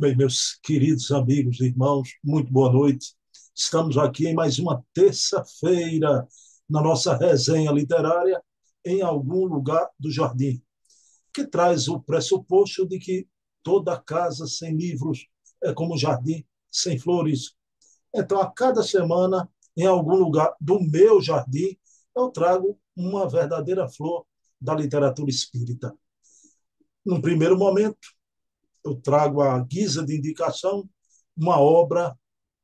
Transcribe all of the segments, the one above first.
Bem, meus queridos amigos e irmãos, muito boa noite. Estamos aqui em mais uma terça-feira na nossa resenha literária em algum lugar do jardim, que traz o pressuposto de que toda casa sem livros é como jardim sem flores. Então, a cada semana, em algum lugar do meu jardim, eu trago uma verdadeira flor da literatura espírita. Num primeiro momento, eu trago a guisa de indicação uma obra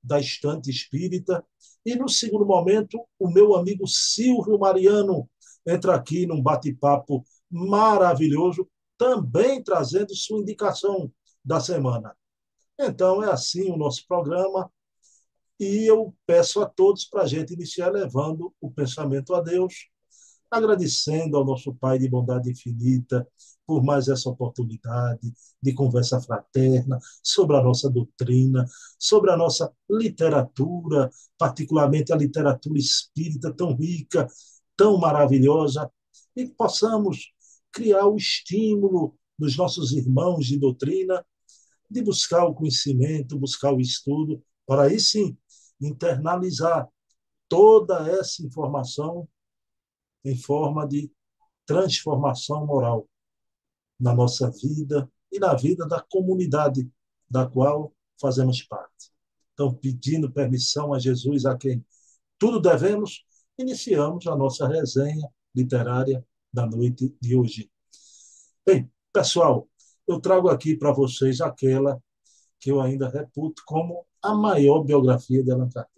da estante espírita. E, no segundo momento, o meu amigo Silvio Mariano entra aqui num bate-papo maravilhoso, também trazendo sua indicação da semana. Então, é assim o nosso programa. E eu peço a todos para a gente iniciar levando o pensamento a Deus, agradecendo ao nosso Pai de bondade infinita por mais essa oportunidade de conversa fraterna sobre a nossa doutrina, sobre a nossa literatura, particularmente a literatura espírita tão rica, tão maravilhosa, e que possamos criar o estímulo dos nossos irmãos de doutrina de buscar o conhecimento, buscar o estudo, para aí sim internalizar toda essa informação em forma de transformação moral na nossa vida e na vida da comunidade da qual fazemos parte. Então, pedindo permissão a Jesus, a quem tudo devemos, iniciamos a nossa resenha literária da noite de hoje. Bem, pessoal, eu trago aqui para vocês aquela que eu ainda reputo como a maior biografia de Allan Kardec.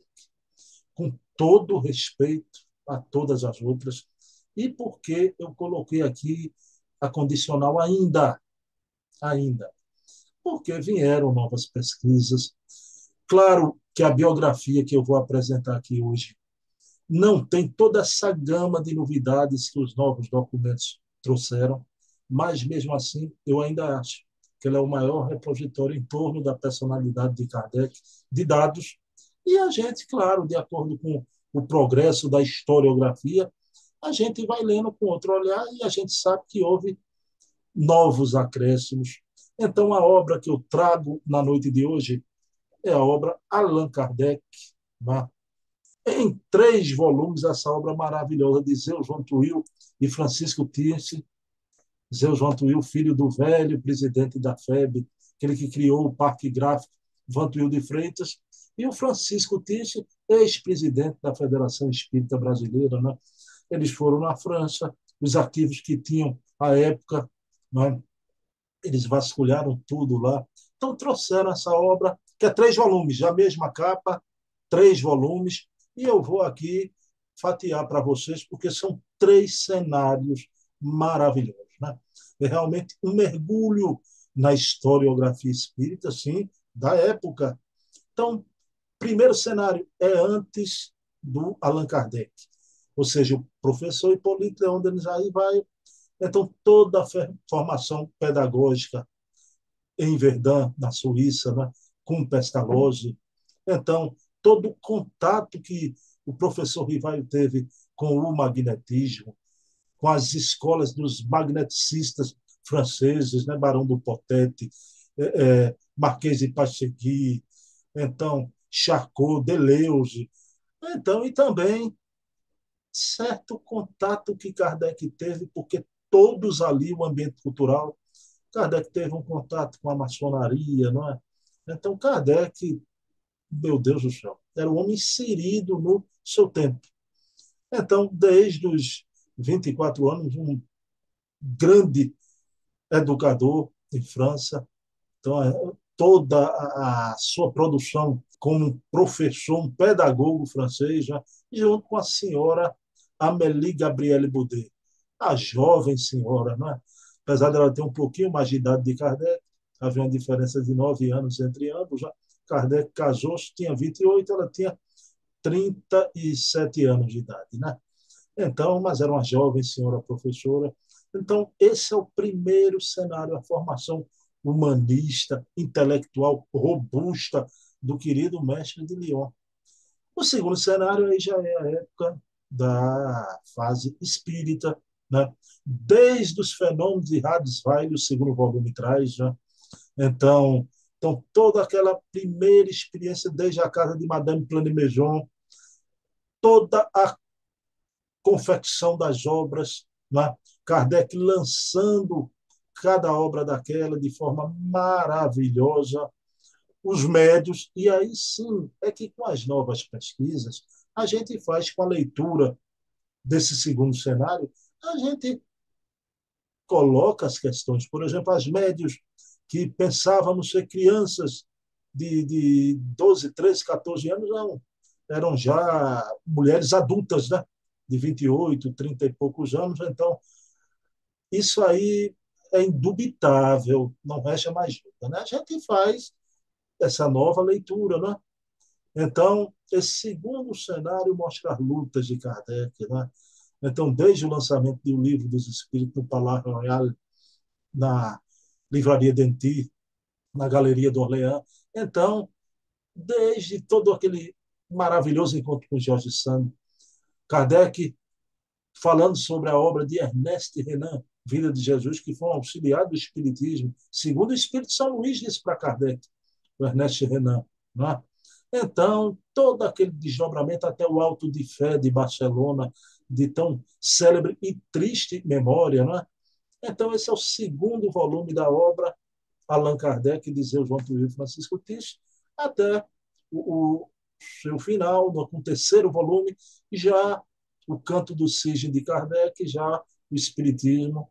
Com todo respeito a todas as outras, e porque eu coloquei aqui a condicional ainda, ainda, porque vieram novas pesquisas. Claro que a biografia que eu vou apresentar aqui hoje não tem toda essa gama de novidades que os novos documentos trouxeram, mas mesmo assim eu ainda acho que ele é o maior repositório em torno da personalidade de Kardec, de dados, e a gente, claro, de acordo com o progresso da historiografia, a gente vai lendo com outro olhar e a gente sabe que houve novos acréscimos. Então, a obra que eu trago na noite de hoje é a obra Allan Kardec, né? em três volumes, essa obra maravilhosa de Zeu João Tuil e Francisco Tirce. Zeu João Tuil, filho do velho presidente da FEB, aquele que criou o Parque Gráfico Vantuil de Freitas, e o Francisco Tirce, ex-presidente da Federação Espírita Brasileira, né? Eles foram na França, os arquivos que tinham à época, né? eles vasculharam tudo lá. Então trouxeram essa obra, que é três volumes, a mesma capa, três volumes, e eu vou aqui fatiar para vocês, porque são três cenários maravilhosos. Né? É realmente um mergulho na historiografia espírita, sim, da época. Então, primeiro cenário é antes do Allan Kardec ou seja, o professor Hipólito Leão Denis aí vai. Então, toda a formação pedagógica em Verdun, na Suíça, né, com Pestalozzi. Então, todo o contato que o professor Rivaio teve com o magnetismo, com as escolas dos magneticistas franceses, né, Barão do Potete, é, é, Marquês de Pachegui, então Charcot, Deleuze, então e também certo contato que Kardec teve, porque todos ali, o ambiente cultural, Kardec teve um contato com a maçonaria, não é? Então, Kardec, meu Deus do céu, era um homem inserido no seu tempo. Então, desde os 24 anos, um grande educador em França. Então, é, toda a sua produção como professor, um pedagogo francês, já, junto com a senhora Amélie Gabrielle Boudet, a jovem senhora, né? apesar dela ter um pouquinho mais de idade de Kardec, havia uma diferença de nove anos entre ambos. Já. Kardec casou, tinha 28, ela tinha 37 anos de idade. Né? Então, mas era uma jovem senhora professora. Então, esse é o primeiro cenário, a formação humanista, intelectual, robusta do querido mestre de Lyon. O segundo cenário aí já é a época da fase espírita, né? desde os fenômenos de Radisweiler, o segundo volume traz, já. então, Então, toda aquela primeira experiência, desde a casa de Madame Plane-Maison, toda a confecção das obras, né? Kardec lançando cada obra daquela de forma maravilhosa, os médios, e aí sim é que com as novas pesquisas, a gente faz com a leitura desse segundo cenário, a gente coloca as questões. Por exemplo, as médios que pensávamos ser crianças de, de 12, 13, 14 anos, não. Eram já mulheres adultas, né? de 28, 30 e poucos anos. Então, isso aí é indubitável, não resta mais dúvida. Né? A gente faz essa nova leitura. Né? Então, esse segundo cenário mostra as lutas de Kardec. Né? Então, desde o lançamento do Livro dos Espíritos no Palácio Royal, na Livraria Denti, na Galeria do Orleans. Então, desde todo aquele maravilhoso encontro com Jorge Sand, Kardec falando sobre a obra de Ernest Renan, Vida de Jesus, que foi um auxiliar do Espiritismo, segundo o Espírito São Luís disse para Kardec, o Ernest Renan. Né? Então, todo aquele desdobramento até o Alto de Fé de Barcelona, de tão célebre e triste memória. Né? Então, esse é o segundo volume da obra Allan Kardec, de Zeus João Francisco Tis, até o, o seu final, no, com o terceiro volume, já o canto do cisne de Kardec, já o Espiritismo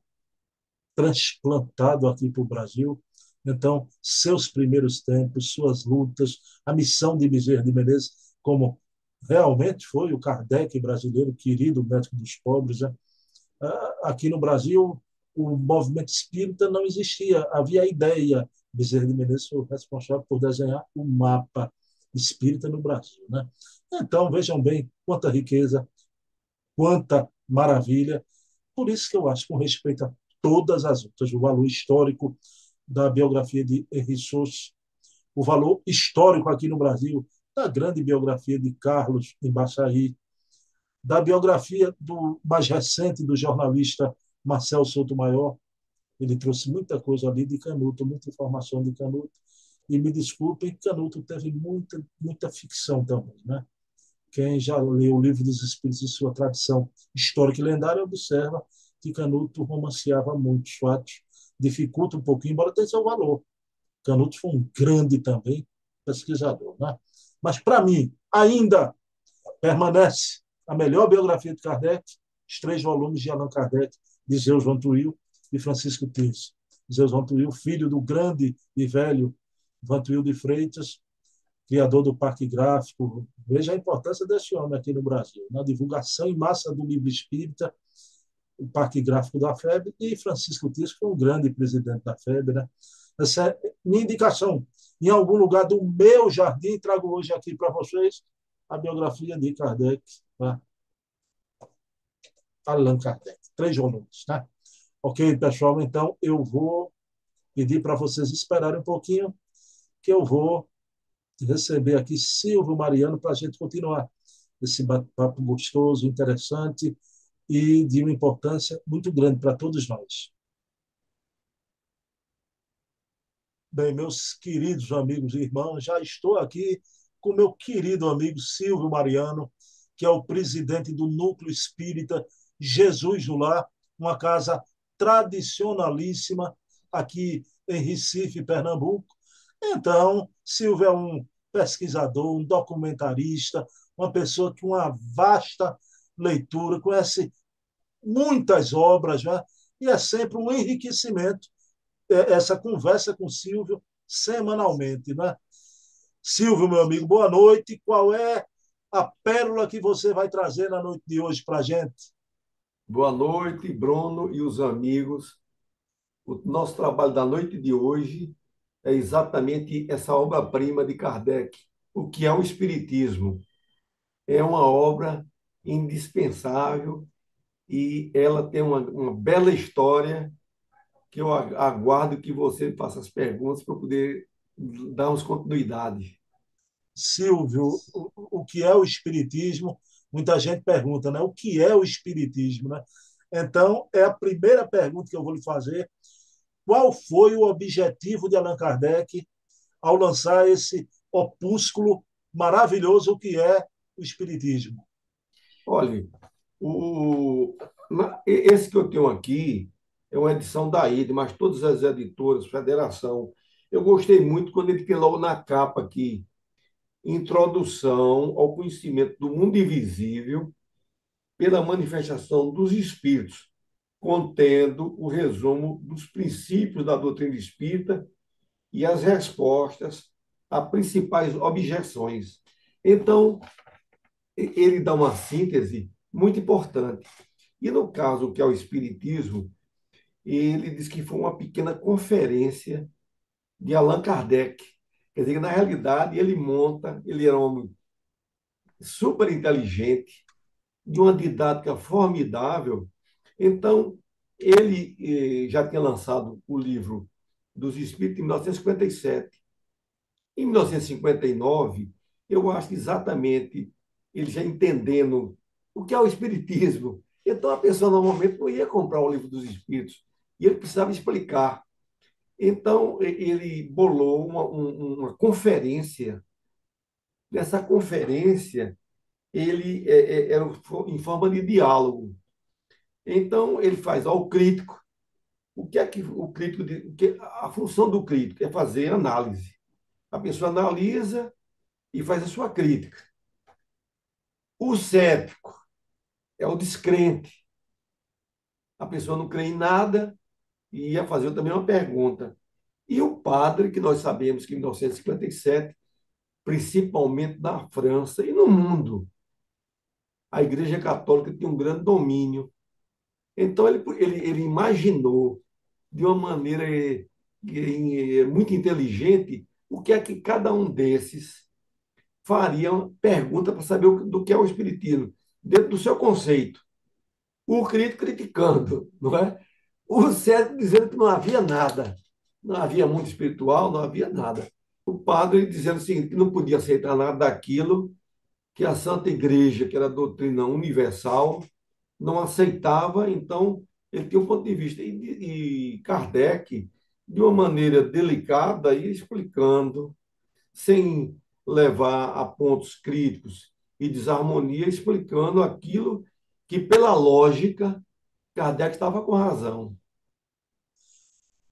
transplantado aqui para o Brasil. Então, seus primeiros tempos, suas lutas, a missão de Bezerra de Menezes, como realmente foi o Kardec brasileiro, querido médico dos pobres. Né? Ah, aqui no Brasil, o movimento espírita não existia, havia a ideia. Bezerra de Menezes foi responsável por desenhar o mapa espírita no Brasil. Né? Então, vejam bem quanta riqueza, quanta maravilha. Por isso que eu acho, com respeito a todas as outras, o valor histórico da biografia de Souza, o valor histórico aqui no Brasil da grande biografia de Carlos Embaixaí, da biografia do mais recente do jornalista Marcel Maior, Ele trouxe muita coisa ali de Canuto, muita informação de Canuto. E me desculpem, Canuto teve muita, muita ficção também. Né? Quem já leu o livro dos Espíritos e sua tradição histórica e lendária observa que Canuto romanceava muitos fatos, dificulta um pouquinho, embora tenha seu valor. Canuto foi um grande também pesquisador. Né? Mas, para mim, ainda permanece a melhor biografia de Kardec, os três volumes de Allan Kardec, de Zeus Van Tuyl e Francisco Tirso. Zeus Van Tuyl, filho do grande e velho Van Tuyl de Freitas, criador do Parque Gráfico. Veja a importância desse homem aqui no Brasil, na divulgação em massa do livro espírita, o Parque Gráfico da FEB, e Francisco que foi um grande presidente da FEB. Né? Essa é minha indicação. Em algum lugar do meu jardim, trago hoje aqui para vocês a biografia de Kardec, tá? Allan Kardec. Três volumes. Né? Ok, pessoal? Então, eu vou pedir para vocês esperarem um pouquinho, que eu vou receber aqui Silvio Mariano para a gente continuar esse bate-papo gostoso, interessante e de uma importância muito grande para todos nós. Bem, meus queridos amigos e irmãos, já estou aqui com meu querido amigo Silvio Mariano, que é o presidente do Núcleo Espírita Jesus do Lar, uma casa tradicionalíssima aqui em Recife, Pernambuco. Então, Silvio é um pesquisador, um documentarista, uma pessoa com uma vasta leitura, conhece muitas obras, né? e é sempre um enriquecimento é, essa conversa com Silvio semanalmente. Né? Silvio, meu amigo, boa noite. Qual é a pérola que você vai trazer na noite de hoje para a gente? Boa noite, Bruno e os amigos. O nosso trabalho da noite de hoje é exatamente essa obra-prima de Kardec, o que é o Espiritismo. É uma obra indispensável e ela tem uma, uma bela história que eu aguardo que você faça as perguntas para poder darmos continuidade. Silvio, o, o que é o Espiritismo? Muita gente pergunta, né? O que é o Espiritismo? Né? Então, é a primeira pergunta que eu vou lhe fazer. Qual foi o objetivo de Allan Kardec ao lançar esse opúsculo maravilhoso que é o Espiritismo? Olha, o, esse que eu tenho aqui é uma edição da IDE, mas todas as editoras, Federação. Eu gostei muito quando ele tem logo na capa aqui, Introdução ao Conhecimento do Mundo Invisível pela Manifestação dos Espíritos, contendo o resumo dos princípios da doutrina espírita e as respostas a principais objeções. Então, ele dá uma síntese muito importante. E no caso que é o Espiritismo, ele diz que foi uma pequena conferência de Allan Kardec. Quer dizer, na realidade, ele monta, ele era um homem super inteligente, de uma didática formidável. Então, ele eh, já tinha lançado o livro dos Espíritos em 1957. Em 1959, eu acho que exatamente ele já entendendo o que é o Espiritismo. Então, a pessoa normalmente não ia comprar o livro dos Espíritos, e ele precisava explicar. Então, ele bolou uma, uma conferência. Nessa conferência, ele é, é, era em forma de diálogo. Então, ele faz ao crítico, o que é que o crítico o que a função do crítico é fazer análise. A pessoa analisa e faz a sua crítica. O cético é o descrente. A pessoa não crê em nada e ia fazer também uma pergunta. E o padre, que nós sabemos que em 1957, principalmente na França e no mundo, a Igreja Católica tinha um grande domínio. Então, ele, ele, ele imaginou de uma maneira eh, eh, muito inteligente o que é que cada um desses faria pergunta para saber do que é o espiritismo, dentro do seu conceito. O crítico criticando, não é? O cético dizendo que não havia nada, não havia mundo espiritual, não havia nada. O padre dizendo assim, que não podia aceitar nada daquilo que a Santa Igreja, que era a doutrina universal, não aceitava, então ele tinha um ponto de vista. E, e Kardec, de uma maneira delicada, ia explicando, sem levar a pontos críticos e desarmonia, explicando aquilo que, pela lógica, Kardec estava com razão.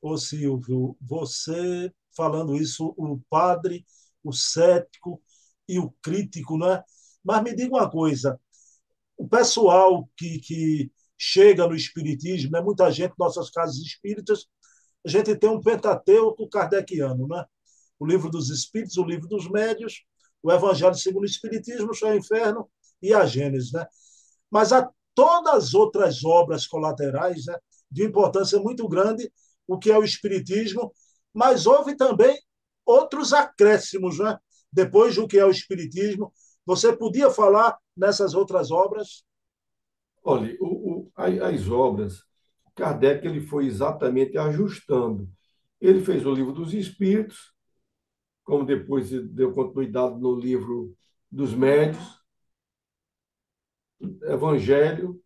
Ô Silvio, você falando isso, o padre, o cético e o crítico, né? Mas me diga uma coisa: o pessoal que, que chega no Espiritismo, né? muita gente, nossas casas espíritas, a gente tem um Pentateuco kardeciano, né? o livro dos Espíritos, o livro dos Médios, o Evangelho segundo o Espiritismo, o Céu e o Inferno e a Gênesis. Né? Mas há todas as outras obras colaterais né? de importância muito grande, o que é o Espiritismo, mas houve também outros acréscimos, né? depois do que é o Espiritismo. Você podia falar nessas outras obras? Olha, o, o, as obras, Kardec ele foi exatamente ajustando. Ele fez o livro dos Espíritos, como depois deu continuidade no livro dos Médios, Evangelho,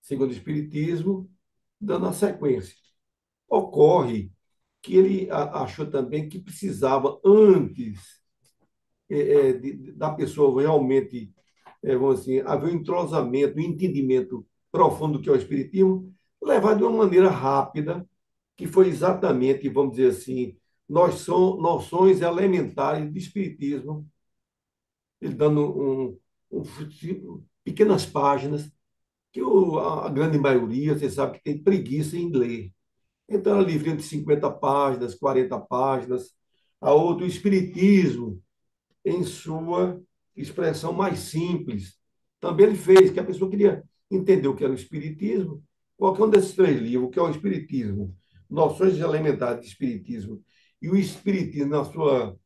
segundo o Espiritismo, dando a sequência. Ocorre que ele achou também que precisava, antes é, é, de, da pessoa realmente é, vamos assim, haver um entrosamento, um entendimento profundo do que é o Espiritismo, levar de uma maneira rápida, que foi exatamente, vamos dizer assim, nós são noções elementares do Espiritismo, ele dando um, um, pequenas páginas, que a grande maioria, você sabe que tem preguiça em ler. Então, era livrinho de 50 páginas, 40 páginas. A outro, o Espiritismo, em sua expressão mais simples. Também ele fez, que a pessoa queria entender o que era o Espiritismo. Qualquer um desses três livros, o que é o Espiritismo, noções elementares de Espiritismo, e o Espiritismo, na sua,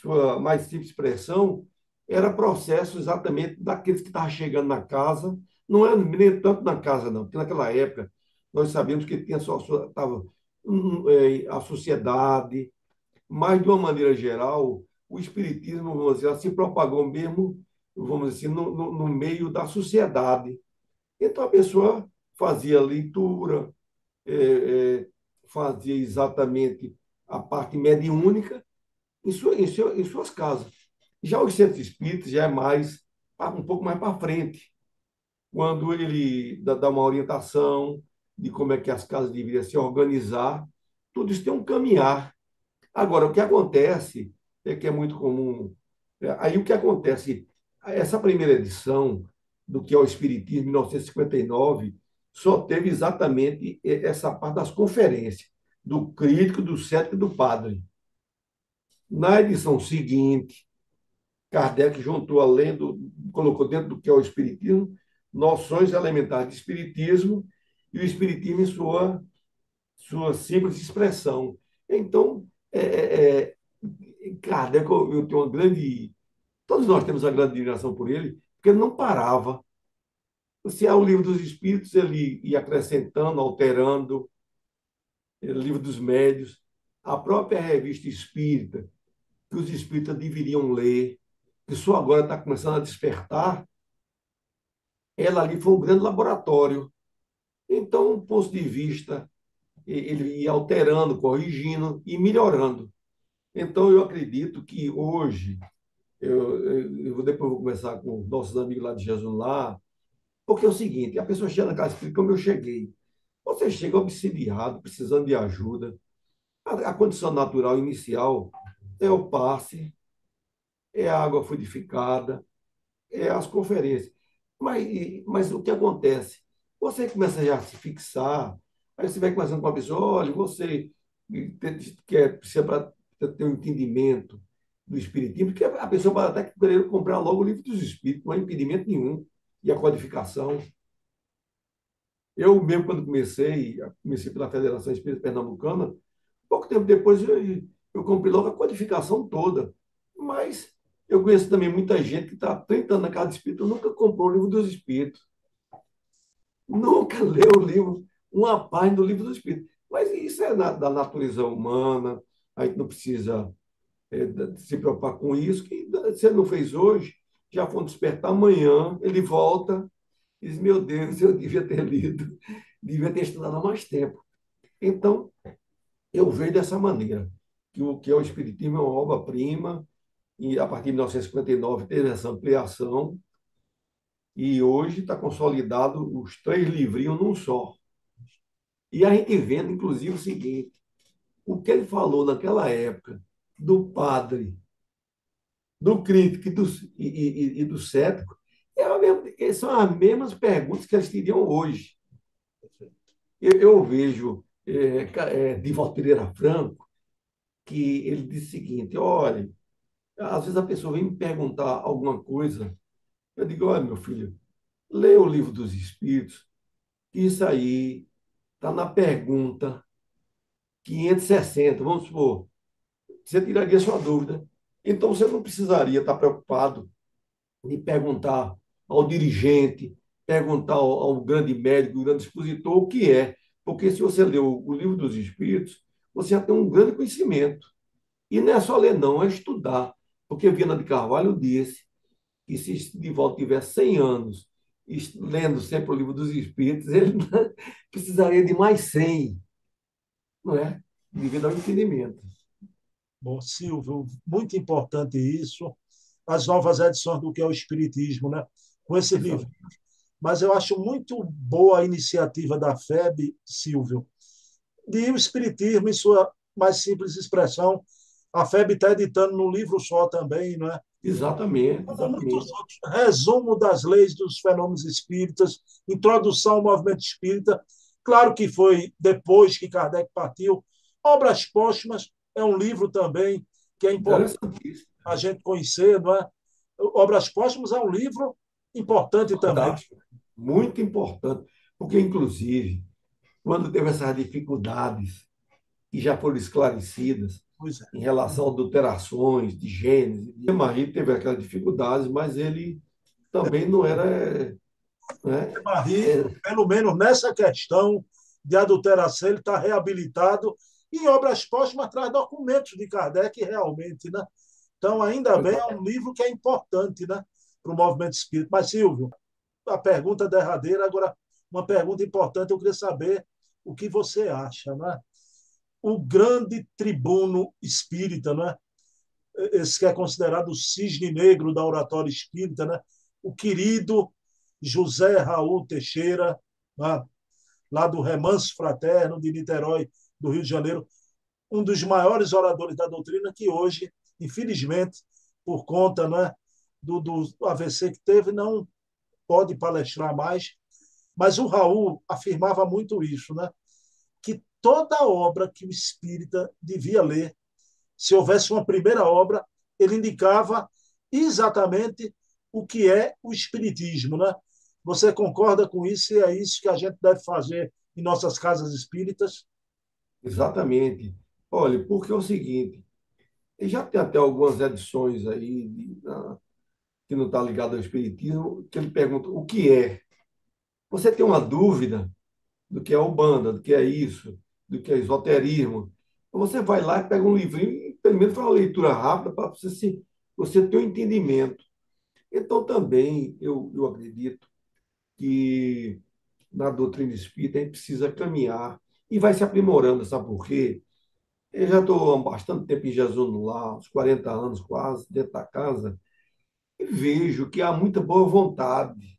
sua mais simples expressão, era processo exatamente daqueles que estavam chegando na casa, não era nem tanto na casa, não, porque naquela época nós sabíamos que tinha só, tava, um, é, a sociedade, mas de uma maneira geral, o espiritismo, vamos dizer, se propagou mesmo, vamos dizer, no, no, no meio da sociedade. Então a pessoa fazia leitura, é, é, fazia exatamente a parte mediúnica em, sua, em, seu, em suas casas. Já os centros espíritas já é mais um pouco mais para frente, quando ele dá uma orientação de como é que as casas deveriam se organizar, tudo isso tem um caminhar. Agora, o que acontece é que é muito comum. É, aí o que acontece, essa primeira edição do que é o Espiritismo, 1959, só teve exatamente essa parte das conferências, do crítico, do cético e do padre. Na edição seguinte, Kardec juntou, além do, colocou dentro do que é o Espiritismo, noções elementares de Espiritismo e o Espiritismo em sua, sua simples expressão. Então, é, é, é Kardec, eu tenho uma grande. Todos nós temos uma grande admiração por ele, porque ele não parava. Se é o livro dos Espíritos, ele ia acrescentando, alterando, livro dos médios, a própria revista espírita, que os espíritas deveriam ler, que só agora está começando a despertar, ela ali foi um grande laboratório. Então, o ponto de vista, ele ia alterando, corrigindo e melhorando. Então, eu acredito que hoje, eu, eu depois vou conversar com nossos amigos lá de Jesus lá, porque é o seguinte, a pessoa chega na casa espírita como eu cheguei. Você chega obsidiado, precisando de ajuda. A, a condição natural inicial é o passe, é a água fluidificada, é as conferências. Mas, mas o que acontece? Você começa já a se fixar, aí você vai conversando com a pessoa, olha, você quer, precisa ter um entendimento do Espiritismo, porque a pessoa pode até querer comprar logo o livro dos Espíritos, não há impedimento nenhum, e a codificação. Eu mesmo, quando comecei, comecei pela Federação Espírita Pernambucana, pouco tempo depois eu, eu comprei logo a codificação toda. Mas eu conheço também muita gente que está 30 anos na casa de espírito, nunca comprou o livro dos espíritos. Nunca leu o livro, uma página do livro dos espíritos. Mas isso é na, da natureza humana, a gente não precisa é, se preocupar com isso, que se não fez hoje, já foi despertar amanhã, ele volta diz, meu Deus, eu devia ter lido, devia ter estudado há mais tempo. Então, eu vejo dessa maneira, que o que é o Espiritismo é uma obra-prima, e a partir de 1959 teve essa ampliação, e hoje está consolidado os três livrinhos num só. E a gente vendo, inclusive, o seguinte: o que ele falou naquela época do padre, do crítico e do, e, e, e do cético, é mesma, são as mesmas perguntas que eles teriam hoje. Eu, eu vejo é, é, Divaldo Pereira Franco, que ele diz o seguinte: olha, às vezes a pessoa vem me perguntar alguma coisa, eu digo, olha, meu filho, lê o livro dos Espíritos, que isso aí está na pergunta 560, vamos supor, você tiraria sua dúvida. Então você não precisaria estar preocupado em perguntar ao dirigente, perguntar ao, ao grande médico, ao grande expositor o que é. Porque se você leu o livro dos Espíritos, você já tem um grande conhecimento. E não é só ler, não, é estudar. Porque Viana de Carvalho disse que se Divaldo tivesse 100 anos lendo sempre o livro dos Espíritos, ele precisaria de mais 100, não é? Devido ao entendimento. Bom, Silvio, muito importante isso. As novas edições do que é o Espiritismo, né? Com esse livro. Mas eu acho muito boa a iniciativa da FEB, Silvio, de o Espiritismo, em sua mais simples expressão, a FEB está editando no livro só também, não é? Exatamente. exatamente. Resumo das leis dos fenômenos espíritas, introdução ao movimento espírita. Claro que foi depois que Kardec partiu. Obras póstumas é um livro também que é importante a gente conhecer, não é? Obras póstumas é um livro importante Fantástico. também. Muito importante, porque, inclusive, quando teve essas dificuldades que já foram esclarecidas, é. em relação a adulterações de genes. E Marie teve aquelas dificuldades, mas ele também não era. Né? Marie, é... pelo menos nessa questão de adulteração, ele está reabilitado. E em obras póstumas traz documentos de Kardec realmente, né? Então, ainda bem, é um livro que é importante né, para o movimento espírita. Mas, Silvio, a pergunta derradeira, agora, uma pergunta importante, eu queria saber o que você acha, né? o grande tribuno espírita, não é? esse que é considerado o cisne negro da oratória espírita, né? o querido José Raul Teixeira, né? lá do Remanso Fraterno de Niterói, do Rio de Janeiro, um dos maiores oradores da doutrina que hoje, infelizmente, por conta né, do, do AVC que teve, não pode palestrar mais. Mas o Raul afirmava muito isso, né? que toda obra que o espírita devia ler, se houvesse uma primeira obra, ele indicava exatamente o que é o espiritismo, né? Você concorda com isso e é isso que a gente deve fazer em nossas casas espíritas? Exatamente. Olha, porque é o seguinte, já tem até algumas edições aí de, que não está ligado ao espiritismo, que ele pergunta o que é. Você tem uma dúvida do que é Ubanda, do que é isso, do que é esoterismo. Você vai lá e pega um livrinho e pelo menos faz uma leitura rápida para você, se, você ter um entendimento. Então também eu, eu acredito que na doutrina espírita a gente precisa caminhar e vai se aprimorando, sabe por quê? Eu já estou há bastante tempo em Jesus lar, uns 40 anos quase, dentro da casa, e vejo que há muita boa vontade.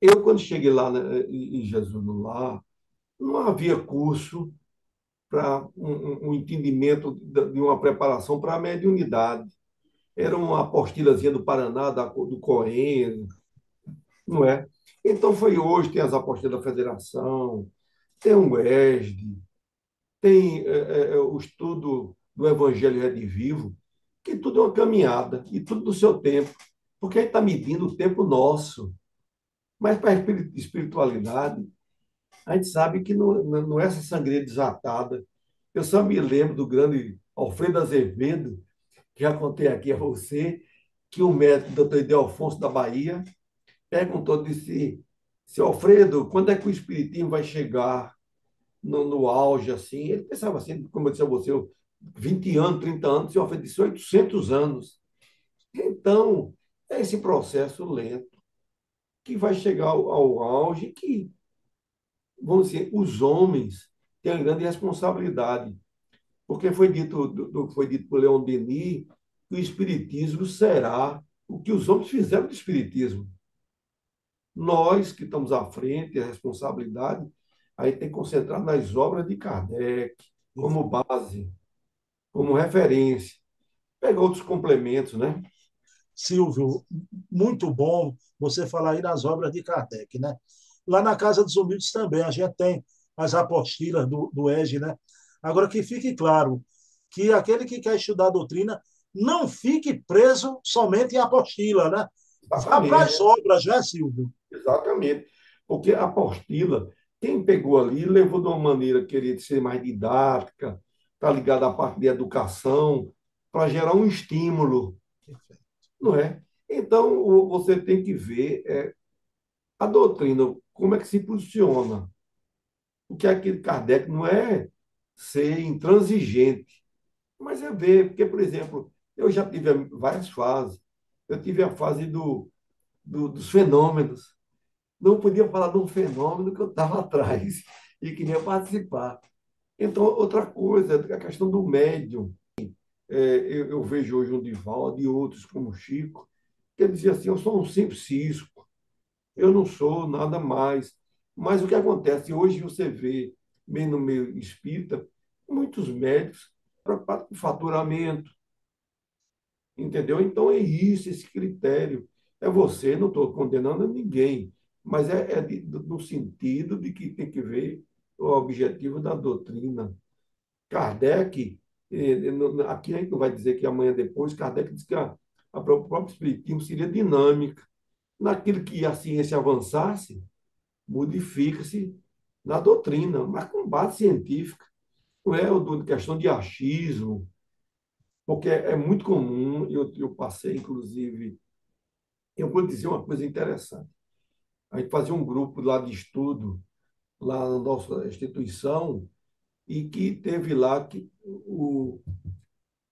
Eu, quando cheguei lá né, em Jesus no lar, não havia curso para um, um, entendimento de uma preparação para a mediunidade. Era uma apostilazinha do Paraná, da, do Coen, não é? Então foi hoje, tem as apostilas da Federação, tem o ESD, tem é, é, é, o estudo do Evangelho Redivivo, que tudo é uma caminhada, e tudo do seu tempo, porque a gente está medindo o tempo nosso. Mas para a espiritualidade, a gente sabe que não, não é essa sangria desatada. Eu só me lembro do grande Alfredo Azevedo, que já contei aqui a você, que o médico, doutor Idelfonso da Bahia, perguntou, disse, seu Alfredo, quando é que o Espiritismo vai chegar no, no auge, assim? Ele pensava assim, como eu disse a você, 20 anos, 30 anos, Alfredo disse 800 anos. Então, é esse processo lento que vai chegar ao, ao auge que vamos dizer, os homens têm uma grande responsabilidade. Porque foi dito, foi dito por Leon Denis que o Espiritismo será o que os homens fizeram do Espiritismo. Nós que estamos à frente, a responsabilidade, aí tem que concentrar nas obras de Kardec, como base, como referência. Pega outros complementos, né? Silvio, muito bom você falar aí nas obras de Kardec, né? Lá na Casa dos Humildes também, a gente tem as apostilas do, do EGE, né? Agora, que fique claro que aquele que quer estudar a doutrina não fique preso somente em apostila, né? As obras, né, Silvio? Exatamente. Porque a apostila, quem pegou ali, levou de uma maneira, queria ser mais didática, está ligado à parte de educação, para gerar um estímulo. Não é? Então, você tem que ver é, a doutrina, como é que se posiciona. O que é que Kardec não é ser intransigente, mas é ver, porque, por exemplo, eu já tive várias fases. Eu tive a fase do, do dos fenômenos. Não podia falar de um fenômeno que eu estava atrás e queria participar. Então, outra coisa, a questão do médium. É, eu, eu, vejo hoje um Divaldo e outros como o Chico, que ele dizia assim, eu sou um simples cisco, eu não sou nada mais. Mas o que acontece? Hoje você vê, bem no meio espírita, muitos médicos preocupados com faturamento. Entendeu? Então é isso, esse critério. É você, não estou condenando ninguém, mas é, é de, no sentido de que tem que ver o objetivo da doutrina. Kardec, aqui a gente não vai dizer que amanhã depois, Kardec diz que a, a própria Espiritismo seria dinâmica. Naquilo que a ciência avançasse, modifica-se na doutrina, mas com base científica. Não é questão de achismo, porque é muito comum, eu, eu passei, inclusive, eu vou dizer uma coisa interessante. A gente fazia um grupo lá de estudo, lá na nossa instituição, e que teve lá que, o,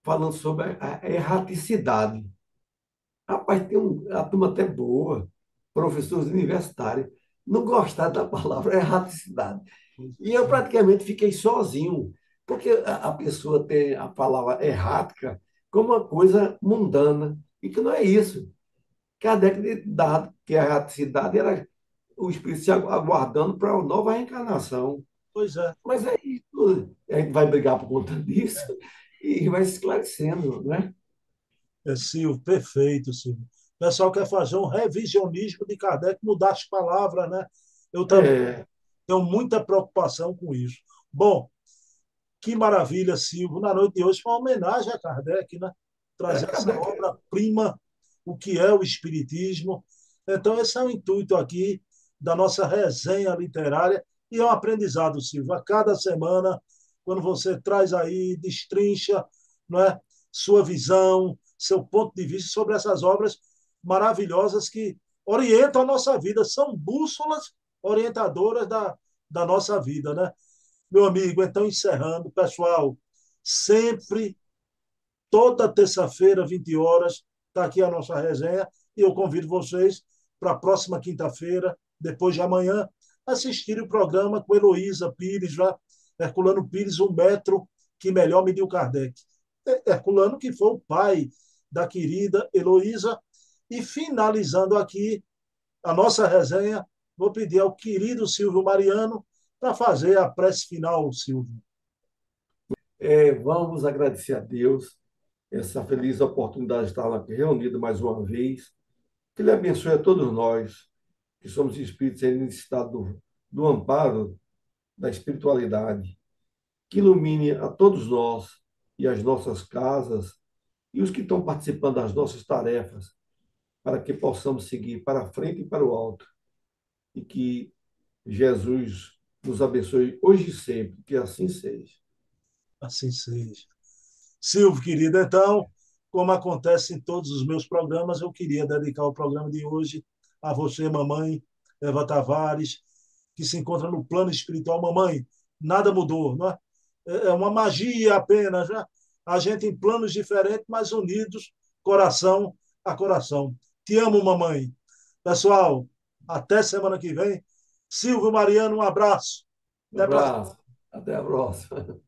falando sobre a erraticidade. Rapaz, tem um, a turma até boa, professores universitários, não gostar da palavra erraticidade. E eu praticamente fiquei sozinho, porque a, pessoa tem a palavra errática, como uma coisa mundana, e que não é isso. Kardec dado que a raticidade era o espírito se aguardando para uma nova reencarnação. Pois é. Mas é isso. A gente vai brigar por conta disso e vai se esclarecendo, né? É, Silvio, perfeito, Silvio. O pessoal quer fazer um revisionismo de Kardec, mudar as palavras, né? Eu também É, tenho muita preocupação com isso. Bom, que maravilha, Silvio. Na noite de hoje foi uma homenagem a Kardec, né? é Trazer essa Kardec. obra-prima, o que é o Espiritismo. Então, esse é o intuito aqui da nossa resenha literária e é um aprendizado, Silvio. A cada semana, quando você traz aí, destrincha, não é? sua visão, seu ponto de vista sobre essas obras maravilhosas que orientam a nossa vida, são bússolas orientadoras da, da nossa vida, né? Meu amigo, então encerrando, pessoal, sempre, toda terça-feira, 20 horas, está aqui a nossa resenha e eu convido vocês para a próxima quinta-feira, depois de amanhã, assistirem o programa com Heloísa Pires, já, Herculano Pires, o metro que melhor mediu Kardec. Herculano, que foi o pai da querida Heloísa. E finalizando aqui a nossa resenha, vou pedir ao querido Silvio Mariano para fazer a prece final, Silvio. É, vamos agradecer a Deus essa feliz oportunidade de estar aqui reunido mais uma vez. Que Ele abençoe a todos nós, que somos espíritos em necessidade do, do amparo da espiritualidade. Que ilumine a todos nós e as nossas casas e os que estão participando das nossas tarefas, para que possamos seguir para frente e para o alto. E que Jesus nos abençoe hoje e sempre, que assim seja. Assim seja. Silvio, querido, então, como acontece em todos os meus programas, eu queria dedicar o programa de hoje a você, mamãe Eva Tavares, que se encontra no plano espiritual. Mamãe, nada mudou, não é? É uma magia apenas, né? A gente em planos diferentes, mas unidos, coração a coração. Te amo, mamãe. Pessoal, até semana que vem. Silvio Mariano, um abraço. Um Até para abraço, até a próxima.